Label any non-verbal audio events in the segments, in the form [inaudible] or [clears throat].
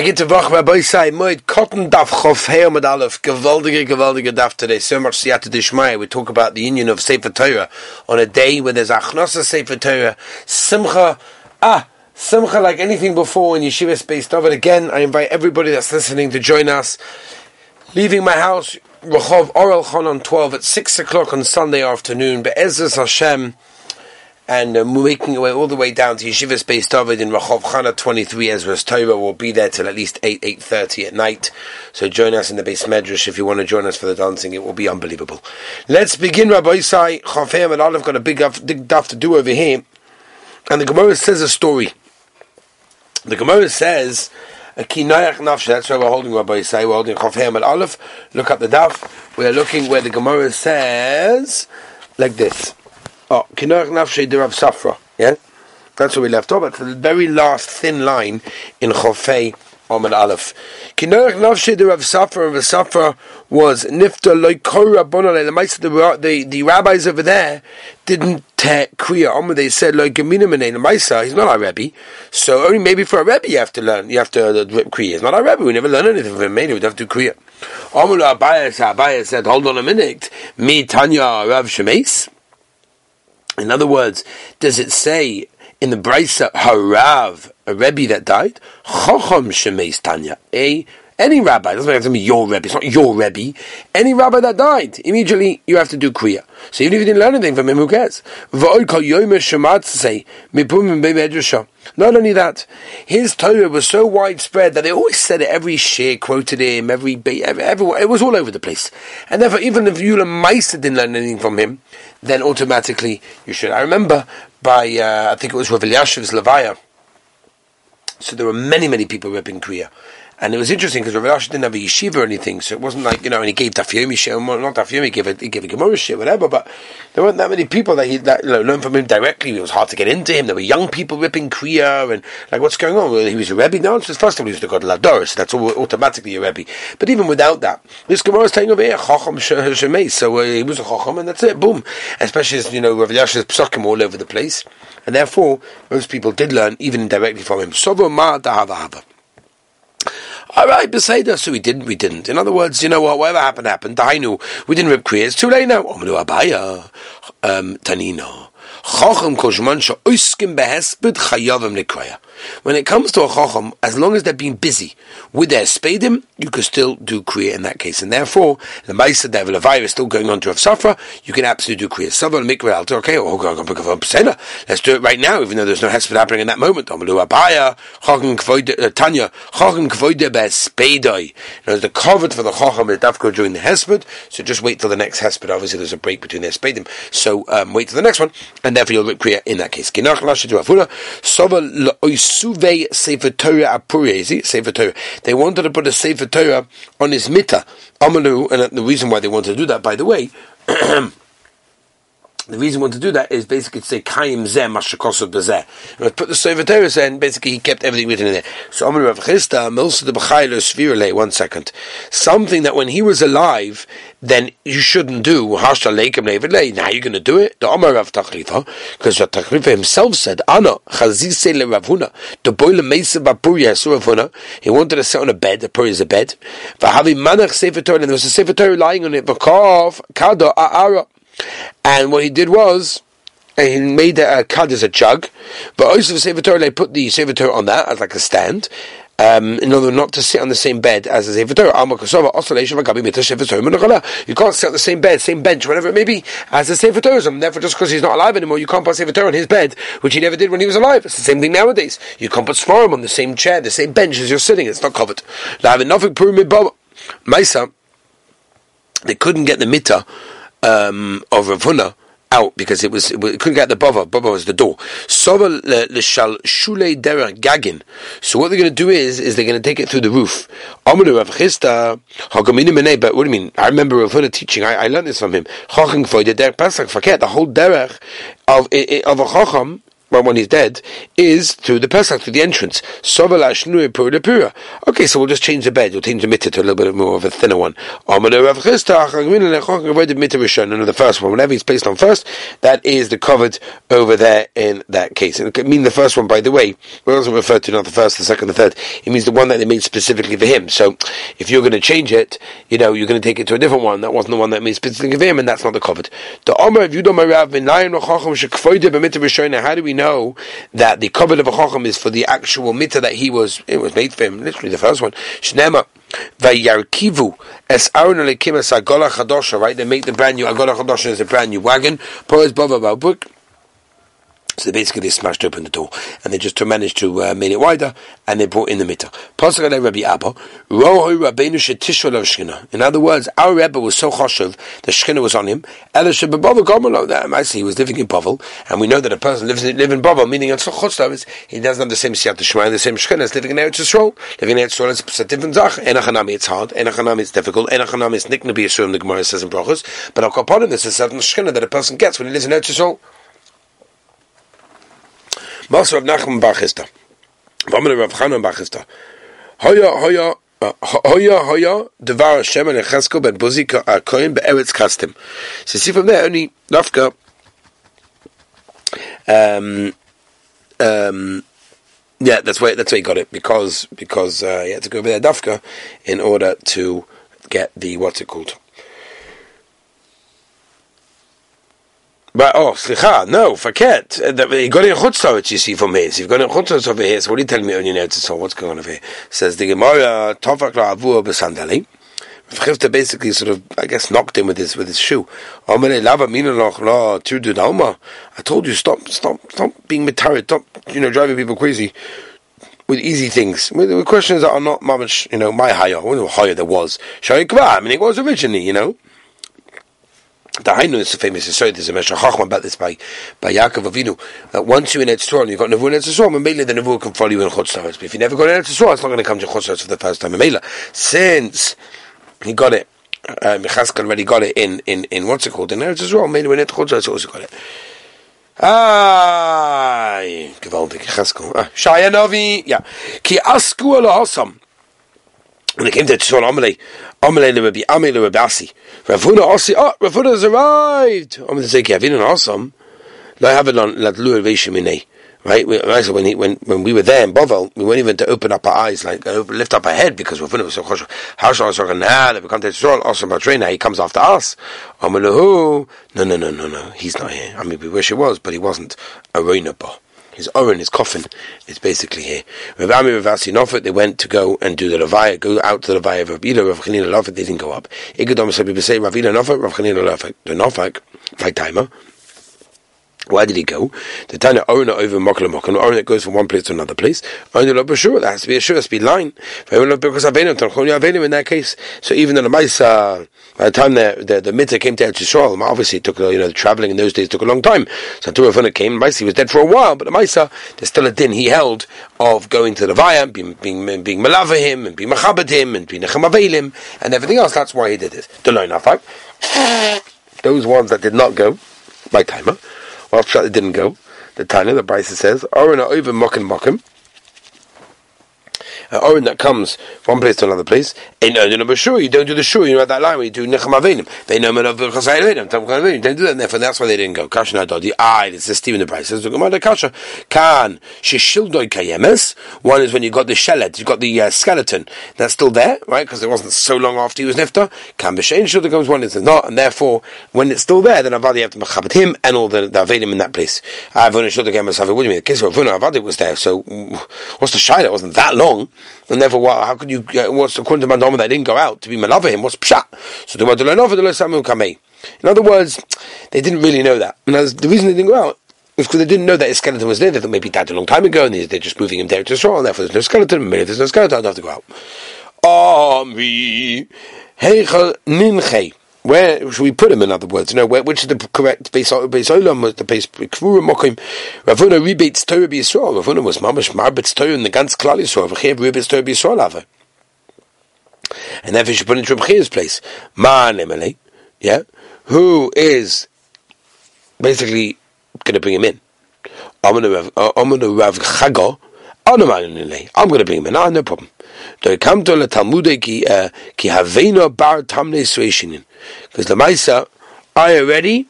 I get to Vach Rabbi Sai Moed Katan Daf Chof Heer Med Aleph Gewaldige Gewaldige Daf today. So much Siyata Dishmaya we talk about the union of Sefer Torah on a day when there's Achnosa Sefer Torah. Simcha Ah Simcha like anything before in Yeshiva Space David again I invite everybody that's listening to join us. Leaving my house Rehov Oral Khan on 12 at 6 o'clock on Sunday afternoon. Be'ezras Hashem and uh, making our way all the way down to Yeshiva Space David in Rachov Chana 23 Ezra's Torah. We'll be there till at least 8, 8.30 at night. So join us in the beis medrash if you want to join us for the dancing. It will be unbelievable. Let's begin, Rabbi Isai. Chafim and Olive got a big, big duff to do over here. And the Gemara says a story. The Gemara says, a kinayach nafsh, that's why we're holding Rabbi Isai, we're holding Chafim and Olive. Look at the daf. We're looking where the Gemara says, like this. Oh, Kinorach Nafshe de Rav Safra. Yeah? That's where we left off. It's the very last thin line in Chofei Omen Aleph. Kinorach Nafshe de Rav Safra. Rav Safra was Nifta Loikora Bonale. The, the, the the rabbis over there didn't take Kriya Omer. They said Loikamina Menei Maisa. He's not our Rebbe. So only maybe for a Rebbe you have to learn. You have to uh, Kriya. He's not our Rebbe. We never learn anything from him. Maybe we'd have to Kriya. Amul Abaye said, hold on a minute. Me Tanya Rav Shemes. In other words, does it say in the Brisa Harav, a Rebbe that died? Chochom Shemeis Tanya, a any rabbi, doesn't have to be your Rebbe, it's not your Rebbe, any rabbi that died, immediately you have to do Kriya. So even if you didn't learn anything from him, who cares? Not only that, his Torah was so widespread that they always said it, every share quoted him, every, every, everyone, it was all over the place. And therefore, even if Yula Meister didn't learn anything from him, then automatically you should. I remember by, uh, I think it was Rav Elyashiv's Levaya, so there were many, many people ripping Kriya. And it was interesting because Rav didn't have a yeshiva or anything, so it wasn't like, you know, and he gave Dafyomi share, not Dafyomi, he gave a, he gave a Gemara share, whatever, but there weren't that many people that he that, you know, learned from him directly. It was hard to get into him. There were young people ripping Kriya, and like, what's going on? Well, he was a Rebbe? No, it's first of all, he was the God Lador, so that's all, automatically a Rebbe. But even without that, this Gemara is saying over here, Chacham Shemei, so uh, he was a Chacham, and that's it, boom. Especially as, you know, Rav Yasha's psakim all over the place, and therefore, most people did learn even indirectly from him. All right, Beseda. So we didn't, we didn't. In other words, you know what? Whatever happened, happened. I knew we didn't rip Kriya. It's too late now. Omenu Abaye, um, Tanino. Chacham koshman oiskim behesped chayavim nekraya. When it comes to a chacham, as long as they're being busy with their spadim, you can still do kriya in that case. And therefore, the ma'isa devil is still going on to Rav Safra, you can absolutely do kriya. Savar mikra alter, okay, oh, let's do it right now, even though there's no hesped happening in that moment. Amalu abaye, chacham kvoide, uh, tanya, chacham kvoide behespedoi. Now, the covered for the chacham is dafko during the hesped, so just wait till the next hesped. Obviously, there's a break between their spadim, so um, wait till the next one and therefore you'll kriya in that case. They wanted to put a Sefer Torah on his mitta. Amalu, and the reason why they wanted to do that, by the way, [clears throat] The reason we want to do that is basically to say Kaim Zeh Mashakosov Bezeh. Put the Sefer Torah and basically he kept everything written in there. So Amr Rav Chisda Milsa the B'chaylo Svirle. One second, something that when he was alive, then you shouldn't do Hashta Leikim Levid Now you're going to do it. The Amr Rav Tachlifa, because Rav Tachlifa himself said, Ana Chazise Le Ravuna the Boile Mesa Bapuria Suravuna. He wanted to sit on a bed. The Puri is a bed. Vahavi Manach Sefer Torah, and there was a Sefer Torah lying on it. Vakov Kado Aara. And what he did was, he made a, cud as a jug, but also the Sefer Torah, they put the Sefer Torah on that as like a stand, um, in order not to sit on the same bed as the Sefer Torah. You can't sit on the same bed, same bench, whatever it may be, as the Sefer Torah. And therefore, just because he's not alive anymore, you can't put Sefer Torah on his bed, which he never did when he was alive. It's the same thing nowadays. You can't put Svarim on the same chair, the same bench as you're sitting. It's not covered. They couldn't get the mittah um, of Ravuna out because it was it couldn't get the bava. Bava was the door. So what they're going to do is is they're going to take it through the roof. But what do you mean? I remember Ravuna teaching. I, I learned this from him. The whole derech of of a chacham well, when he's dead, is through the Pesach, through the entrance. Okay, so we'll just change the bed. We'll change the mitzvah to a little bit more of a thinner one. The first one, whenever he's placed on first, that is the covered over there in that case. And it mean the first one, by the way, we also refer to not the first, the second, the third. It means the one that they made specifically for him. So if you're going to change it, you know, you're going to take it to a different one. That wasn't the one that made specifically for him, and that's not the covered. How do we know that the cover of a chacham is for the actual mitzvah that he was, it was made for him, literally the first one. Shnema, Vayarkivu es Aaron alekim es agola chadosha, right? They make the brand new agola chadosha as a brand new wagon. Poes bava babuk. So basically they smashed open the door and they just managed to uh, make it wider and they brought in the mitzvah. In other words, our Rebbe was so choshev, the Shekhinah was on him. I see he was living in Bavel, and we know that a person lives in, live in Bavel, meaning it's chutz he doesn't have the same siyat the same Shekhinah as living in Eretz Yisrael. Living in Eretz Yisrael is a different zach. Enachanami it's hard. Enachanami it's difficult. Enachanami is nikna be assumed. The Gemara says in Brachos, but al kaponim there's a certain Shekhinah that a person gets when he lives in Eretz Yisrael. Master of Nachman Bachista. Vamene Rav Chanan Bachista. Hoya, hoya, Hoya hoya devar Hashem and Echeskel ben Buzi Kohen be'eretz Kasdim. So see from there only Nafka um um yeah that's where that's where he got it because because uh, he had to go over there Dafka in order to get the what's it called But oh, slicha, no, forget. Uh, he got in chutzlaritz, you see, from here. So you've got in chutzlaritz over here. So what are you telling me on your notes? So what's going on over here? Says the Gemara, tovak la avur b'sandali. Chifta basically sort of, I guess, knocked him with his with his shoe. I told you, stop, stop, stop being metarid, stop, you know, driving people crazy with easy things, with, questions that are not much, you know, my higher, what higher there was. I mean, it was originally, you know. The Hainu is a famous story. There's a Meshech Chochma about this by by Yaakov Avinu. That once you're in Eretz and you've got Nevuah in Eretz Torah, Mamela the Nevuah can follow you in Chutz But if you never got Eretz Torah, it's not going to come to Chutz for the first time. Mamela, since he got it, uh, already got it in in in what's it called in Eretz Torah. Mamela when it's Chutz also got it. Ay, gewaltig, Chaskel. Ah, Shaya Novi, yeah. Ki asku ala hasam. When it came to Tzon Amalei, Amalei le Rabbi Amei le Rabbi Asi. Rav Huna Asi, oh, Rav Huna has arrived. Amalei say, Kevin and Asam, have it on Lat Lu Minei. Right? We, when, he, when, when we were there in Bovel, we weren't even to open up our eyes, like uh, lift up our head, because Rav Huna was so chosh. How shall I say, now that we come to Tzon, Asam Batrena, he comes after us. Amalei, no, no, no, no, no, he's not here. I mean, we wish he was, but he wasn't. Arena Bo his oren, his coffin, is basically here. Rav Ami Rav they went to go and do the Levaya, go out to the Levaya of Rav Ida, Rav Chanina they didn't go up. Igadom said, people say Rav Ida Nofet, Rav Chanina Lofet, the Nofek, fight timer, why did he go? The Tanya owner over Mokla Mokla, owner that goes from one place to another place. Owner of Bashur, that has to be a sure speed line. Because in that case. So even though the Maisa, by the time the the, the mitzvah came to Eretz Yisrael, obviously it took you know the traveling in those days took a long time. So Turafuna came, Maisa was dead for a while, but the Maisa there's still a din he held of going to the Vaya, being being being malava him and being machabed him and being nechamavelim and everything else. That's why he did this. [coughs] Those ones that did not go by timer. Well, it didn't go. The Tanya, the Brisa says, Orina over mokim mokim uh, orin that comes from one place to another place, ain't no, no, sure you don't do the sure, you know that line where you do nechem avenim. They know men of chasay avenim, tam avenim. You don't do that, and therefore that's why they didn't go. Kasha na dodi. Ah, this is Stephen the Price. The Gemara Kasha kan shishildoi kayemes. One is when you got the shelet, you got the uh, skeleton that's still there, right? Because it wasn't so long after he was nifta. Kan b'shein shilda comes one is not, and therefore when it's still there, then avadi have to mechabit him and all the, the avenim in that place. Avon shilda kayemes What do you mean? The case of Avon avadi was there. So what's the shayla? It wasn't that long. And therefore, how could you, uh, what's according to Mandama, they didn't go out to be malava him, what's pshat? So the word. In other words, they didn't really know that. And the reason they didn't go out was because they didn't know that his skeleton was there. They thought maybe he died a long time ago, and they're just moving him there to Israel, and therefore there's no skeleton. Maybe there's no skeleton, I don't have to go out. Amri Heichel Ninchei. Where should we put him? In other words, you know, where, which is the correct base? Base olam was the base kvura mokim. Ravuna rebates Torah b'Yisrael. Ravuna was mamash marbets Torah in the ganz klal Yisrael. V'chev rebates Torah b'Yisrael ava. And therefore, should put into Rabchia's place. Ma nemele, yeah, who is basically going to bring him in. I'm going to Rav, I'm going to Rav Chago. I'm going to bring him in. Ah, no problem. Do come to the Talmud ki uh, ki havena bar tamne sveishinin. Because the Maisa, I already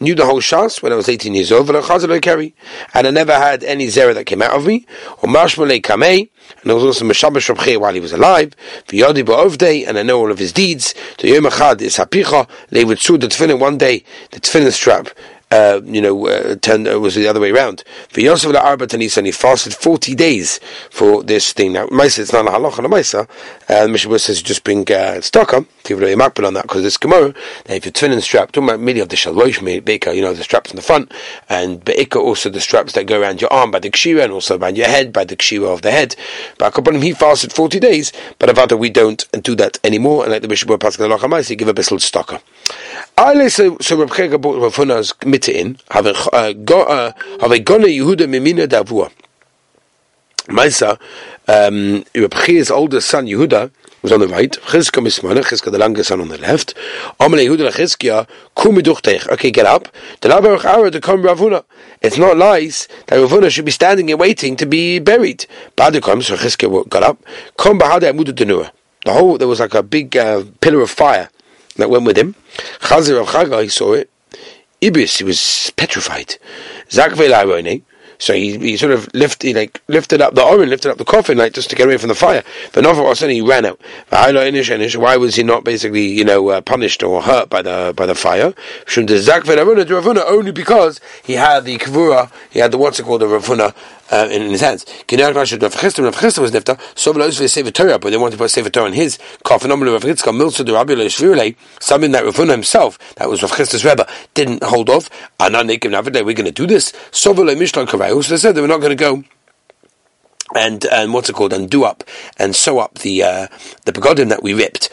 knew the whole shas when I was 18 years old, and I carry, and I never had any zera that came out of me. Or mashmalei kamei, and I was also meshabash rabchei while he was alive. V'yodi ba'ovdei, and I know all of his deeds. To yom achad is hapicha, they would the tefillin one day, the tefillin strap uh, you know, uh, ten, uh, was the other way around. For Yosef the Arba and he fasted 40 days for this thing. Now, Maisa, it's not a halacha a Maisa. Uh, Mishnah says just bring uh, on. People are makbid on that because this Gemara, if you're twinning strap, talking about many of the Shalrosh Baker, you know, the straps in the front, and Be'ika also the straps that go around your arm by the Kshira and also around your head by the Kshira of the head. But Akabonim, he fasted 40 days, but Avada, we don't do that anymore, and like the Mishnah Pascal Halacha Maisa, give a bissel stocker. I so so Reb Chega brought Rav Huna's mitte in, have uh, uh, have a gone Yehuda mimina davua. Maisa, um, Reb Chega's oldest son Yehuda was on the right, Chizka Mismana, Chizka the youngest son on the left. Amalei Yehuda Chizkia, kumi duchtech. Okay, get up. The Labarach Ara to come Rav Huna. It's not nice that Rav Huna should be standing and waiting to be buried. Badu comes, so Chizkia got up. Come Bahada Amudu Denua. The whole, there was like a big uh, pillar of fire that went with him. Chazir of Chaga, he saw it. Ibis, he was petrified. Zakve so he, he sort of lifted, like lifted up the oven, lifted up the coffin, like just to get away from the fire. But not for all he ran out. Why was he not basically, you know, uh, punished or hurt by the by the fire? Only because he had the kavura, he had the what's it called, the ravuna uh, in, in, his hands. Rav Chisda was nifta. Sovla Uzve Sefer Torah, but they wanted to put Sefer Torah in his coffin. Rav Chisda Milsa Leishvirle, something that Rav himself, that was Rav Chisda's Rebbe, didn't hold off. And on Nekim Navadeh, we're going to do this. So they said they were not going to go and and what's it called and do up and sew up the uh, the pagodim that we ripped.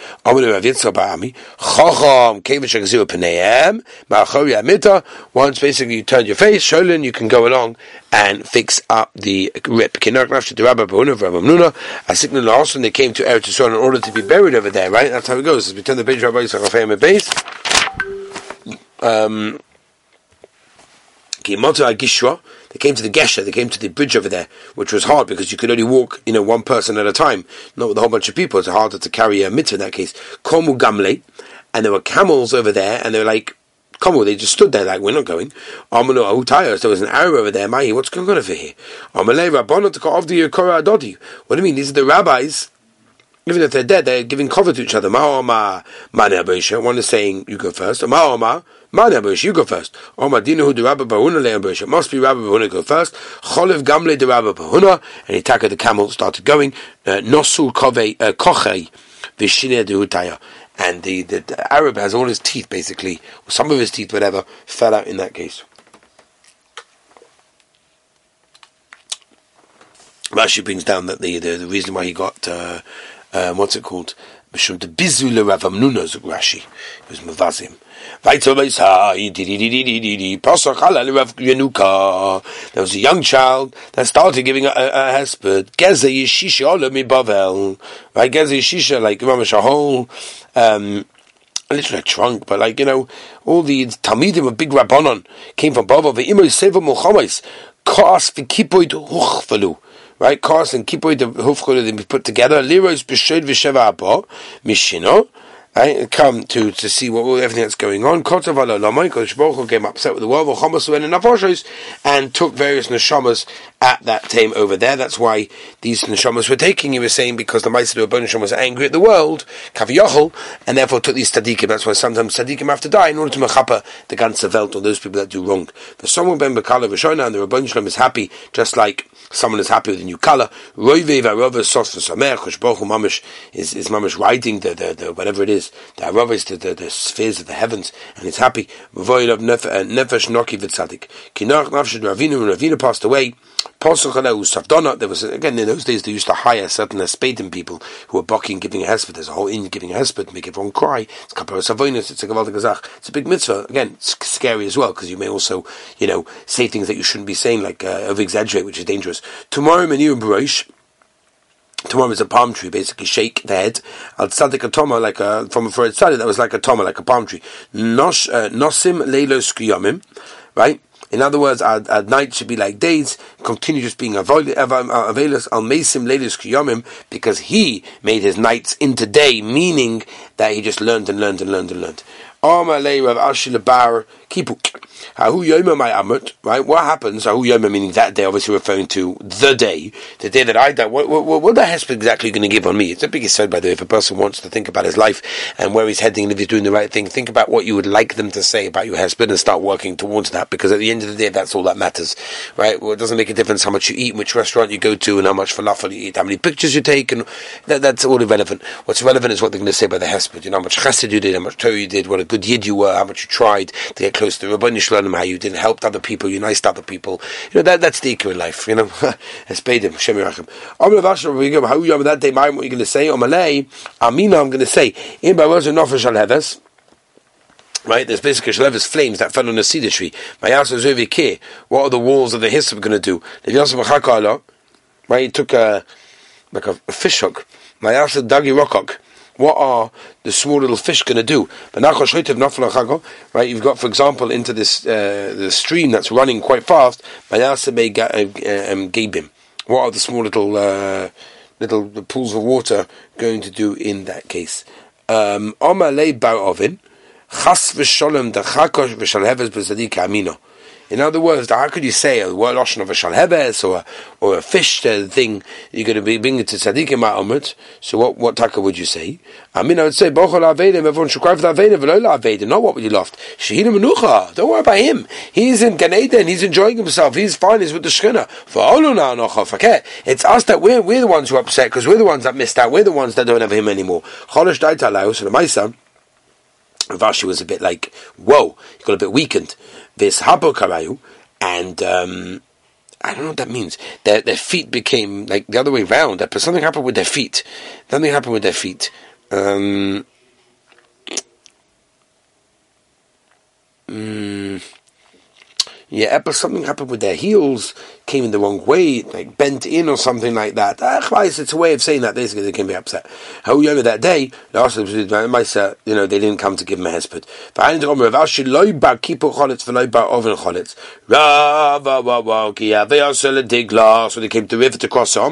Once basically you turn your face, Sholin, you can go along and fix up the rip. After the Rabbi Bahuna a signal also when they came to Eretz Yisrael in order to be buried over there, right? That's how it goes. As we turn the page, Rabbi Yisrael base. Um, they came to the Gesha, they came to the bridge over there, which was hard because you could only walk, you know, one person at a time, not with a whole bunch of people. It's harder to carry a mitzvah in that case. Komu Gamle, and there were camels over there, and they were like, Komu, they just stood there like, we're not going. Amanu Ahutayos, there was an arrow over there, Mahi, what's going on over here? Amalei Rabbanot of the Yokora Adodi. What do you mean? These are the rabbis even if they're dead, they're giving cover to each other. Ma'oma, One is saying, you go first. Ma'oma, Ma'ne you go first. Dinahu de Rabba Bahuna le It must be Rabbi Bahuna go first. Cholev Gamle de Rabba Bahuna. And he tackled the camel, started going. Uh, Nosul uh, Kochei, Vishine de Hutaya. And the, the, the Arab has all his teeth, basically, or some of his teeth, whatever, fell out in that case. Rashi brings down that the, the, the reason why he got uh, um, what's it called? Mishum de Bizula Rav Amnuna Rashi. It was Mavazim. There was a young child that started giving a, a, a hesped. Geza Yeshisha Ola Bavel. Right? Geza Yeshisha, like Ramish, a whole, um, a trunk, but like, you know, all the Talmidim of Big Rabbanon came from Bavel. Ve'imo Seva Mulchamais. Kos v'kipoid huchvalu right? Kos and kippur the they put together. Liros b'shod v'sheva abo mishino. Right, come to, to see what everything that's going on. Kotav alalomai, because Baruch came upset with the world, and took various neshamas at that time over there. That's why these neshamas were taking. He was saying because the Ma'aser Rabbanisham was angry at the world, kaviyochel, and therefore took these tzaddikim. That's why sometimes tzaddikim have to die in order to mechapa the ganze welt or those people that do wrong. The someone ben bekala v'shona, and the Rabbanisham is happy, just like someone is happy with a new color. Roive v'arova sos v'samer, mamish is, is mamish riding the, the, the, whatever it is, the arova is the, the, the spheres of the heavens, and it's happy. V'void of nefesh noki v'tzadik. Kinach nafshad Ravina, when Ravina passed away, there was again in those days they used to hire certain espadin people who were bucking, giving a hesped. There's a whole inn giving a hesped, make everyone cry. It's kaparas It's a gavaldik It's a big mitzvah. Again, it's scary as well because you may also, you know, say things that you shouldn't be saying, like uh, over exaggerate, which is dangerous. Tomorrow, menu and barosh. Tomorrow is a palm tree, basically shake the head. Al tzadik toma, like a, from a Freud study, that was like a toma, like a palm tree. Nosh, uh, nosim leilos kiyamim, right? In other words, our, our night should be like days, continue just being availus al mesim ladies kiyomim, because he made his nights into day, meaning that he just learned and learned and learned and learned. Amalei Rav Ashi Bar Kipuk. Hahu Yoma my Amut, right? What happens? Hahu Yoma meaning that day, obviously referring to the day, the day that I die. What, what, what the hesp exactly going to give on me? It's a biggest said, by the way, if a person wants to think about his life and where he's heading and if he's doing the right thing, think about what you would like them to say about your husband and start working towards that because at the end of the day, that's all that matters, right? Well, it doesn't make a difference how much you eat, which restaurant you go to, and how much falafel you eat, how many pictures you take, and that, that's all irrelevant. What's relevant is what they're going to say by the husband. You know, how much chesed you did, how much Torah you did, what good yid you were, how much you tried to get close to Rabbi Shalom, how you didn't help other people, you nice to other people. You know, that, that's the equal life, you know. [laughs] Espedim, Shem Yerachim. Amr Vasher, we go, how you that day, what are you going to say? Omalei, Amina, I'm going to say, in Baroz and Nofesh Al Right, there's basically Shalevis flames that fell on the cedar tree. My asu zuki what are the walls of the Hisab going to do? Right, he took a, like a, a fish hook. Mayasa Dagi Rokok what are the small little fish going to do? Right, you've got, for example, into this uh, the stream that's running quite fast. Uh, um, what are the small little uh, little pools of water going to do in that case? Um, in other words, how could you say oh, a word of a shalhebes or a, or a fish thing you're going to be bringing to tzaddikim ma'omut? So what what taka would you say? I mean, I would say bochol avedim. Everyone should cry for the avedim, v'lo avedim. Not what would you loft? Shehina menucha. Don't worry about him. He's in Gan Eden. He's enjoying himself. He's fine. He's with the shchina. It's us that we're we're the ones who are upset because we're the ones that missed out. We're the ones that don't have him anymore. Cholish daitalau. So the Vashi was a bit like, whoa, he got a bit weakened this habo karayu, and um, I don't know what that means. Their, their feet became like the other way around. That something happened with their feet. Something happened with their feet. Um, mm, yeah, something happened with their heels, came in the wrong way, like bent in or something like that. Ah, it's a way of saying that basically they can be upset. How remember that day, you know, they didn't come to give him a hesped. So they came to river to cross. who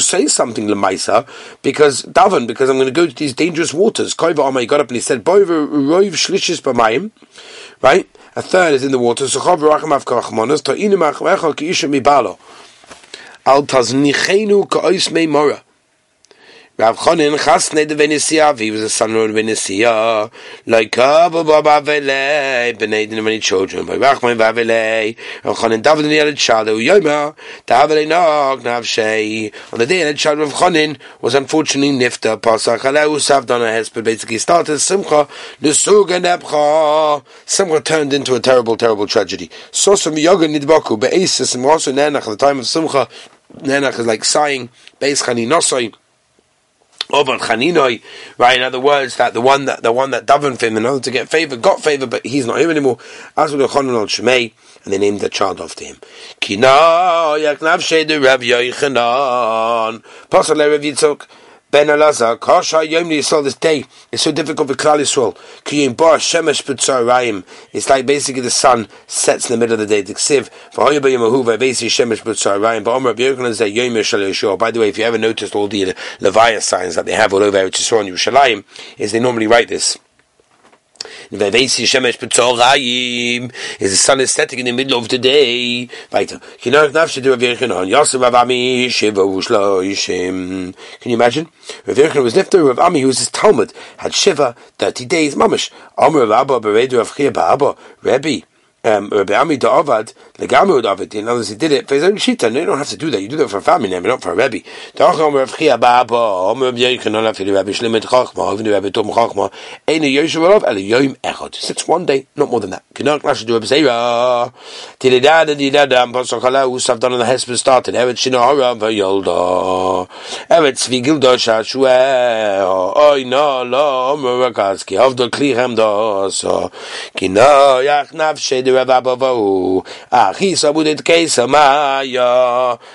say something lemaisa because daven because I'm going to go to these dangerous waters. He got up and he said, right? A third is in the water. Mei mora. Rav Chonin chasne de Venesia, he was a son of Venesia, like Abba Baba Vele, b'nei didn't have children, by Rachman Vavele, Rav Chonin David and he had child, who Yoma, Davele Nog, Navshei, on the day that child of Chonin was unfortunately nifta, Pasach. Aleu Saved on a hesped, basically started Simcha, Lusuga Nebcha, Simcha turned into a terrible, terrible tragedy. Sosam Yoga Nidbaku, Be'esis, and also Nenach, at the time of Simcha, Nenach is like sighing, Beis Chani Nosoi, over Chaninoi, right? In other words, that the one that the one that davened for him in order to get favor got favor, but he's not here anymore. As the Chanan al Shemei, and they named the child after him. Kina yaknav sheidu Rav. Pasal Rav Yitzchok. Ben Elazar, Kasha Yom Yisrael this day is so difficult for Klal Yisrael. Kiyim Bar Shemesh B'Tzarayim. It's like basically the sun sets in the middle of the day. The Ksiv, V'hoyu B'Yamahu V'Vesi Shemesh B'Tzarayim. But Omer is that Yom Yisrael By the way, if you ever noticed all the Leviah signs that they have all over Eretz Yisrael and Yerushalayim, is they normally write this. Is the sun is setting in the middle of the day. Can you imagine? Rav Yechanan was nifter Rav Ami, who was his Talmud, had shiva 30 days, mamish. Omer Rav Abba beredu Rav Chia Ba'abba, Rebbe, um, Rabbi Ami Da'avad, Legamu David, in other words, he did it for his own shita, you don't have to do that, you do that for a family name, not for a Rebbe. Ta'acham Rav Chia Ba'aba, Om Rav Yeichan, Olav Fili Rabbi Shlimet Chachma, Ovinu Rabbi Tom Chachma, Einu Yoshev Olav, Ele Yom Echad. Sits one day, not more than that. Kinak Nash do a B'Seira, Tilidad and Didadam, Pasach Hala, Usav and the Hesper started, Evet Shinohara, Vayolda, Evet Svigilda Shashua, Oy no, Lo, Omer Rakazki, Avdol Klichem Dosa, Kina Yach Navshe,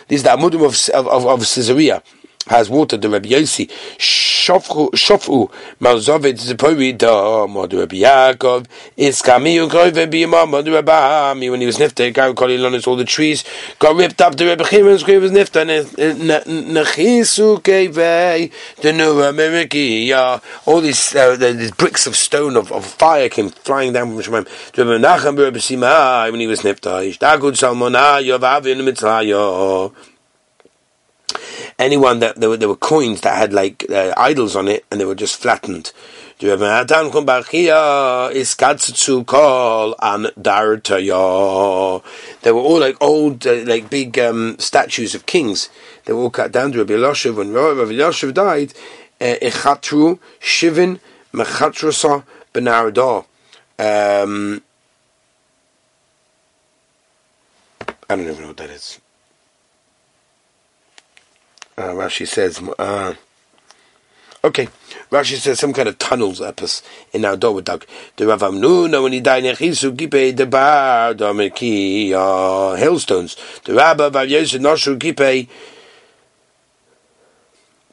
This is the Amudim of, of, of Caesarea. Has water. The Rabbi Yossi shofu malzovet zepori da mod Rabbi Yaakov is kamiyu koive biyama mod Rabbi Ami when he was nifta Gav Kolilonis all the trees got ripped up. The Rabbi Chimon's grave was nifta nechisu kevei the new Ameriki all these uh, these bricks of stone of, of fire came flying down from Shemaim. The Rabbi Nachum Rabbi Simai when he was nifta ishtagud salmonah yovavin mitzlayo anyone that there were, there were coins that had like uh, idols on it and they were just flattened. They were all like old, uh, like big um, statues of kings. They were all cut down. To Rabbi Yoshev, when Rabbi Yoshev died, Echatru uh, Shivin Mechatrasa Benaradah. Um, I don't even know what that is. Uh, Rashi says, uh, okay, Rashi says some kind of tunnels epis in our door Dowadag. The Rav Amnuna, when he died in Chisu, Gipe, the Bar, Domeki, uh, hailstones. The Rabbi Vav Yosef, Noshu, Gipe,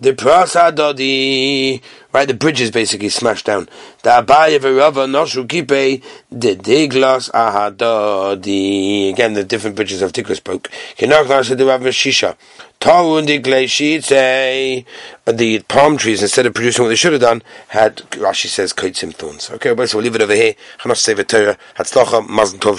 the prasadodi, right? The bridge is basically smashed down. The abaye noshu kipe the diglas. Again, the different bridges of Tikkus spoke. Kinach the Rav Shisha. Tarun say the palm trees instead of producing what they should have done had Rashi says kaitzim thorns. Okay, so we'll leave it over here. Chanos Sefer Torah. Hatzlacha Tov.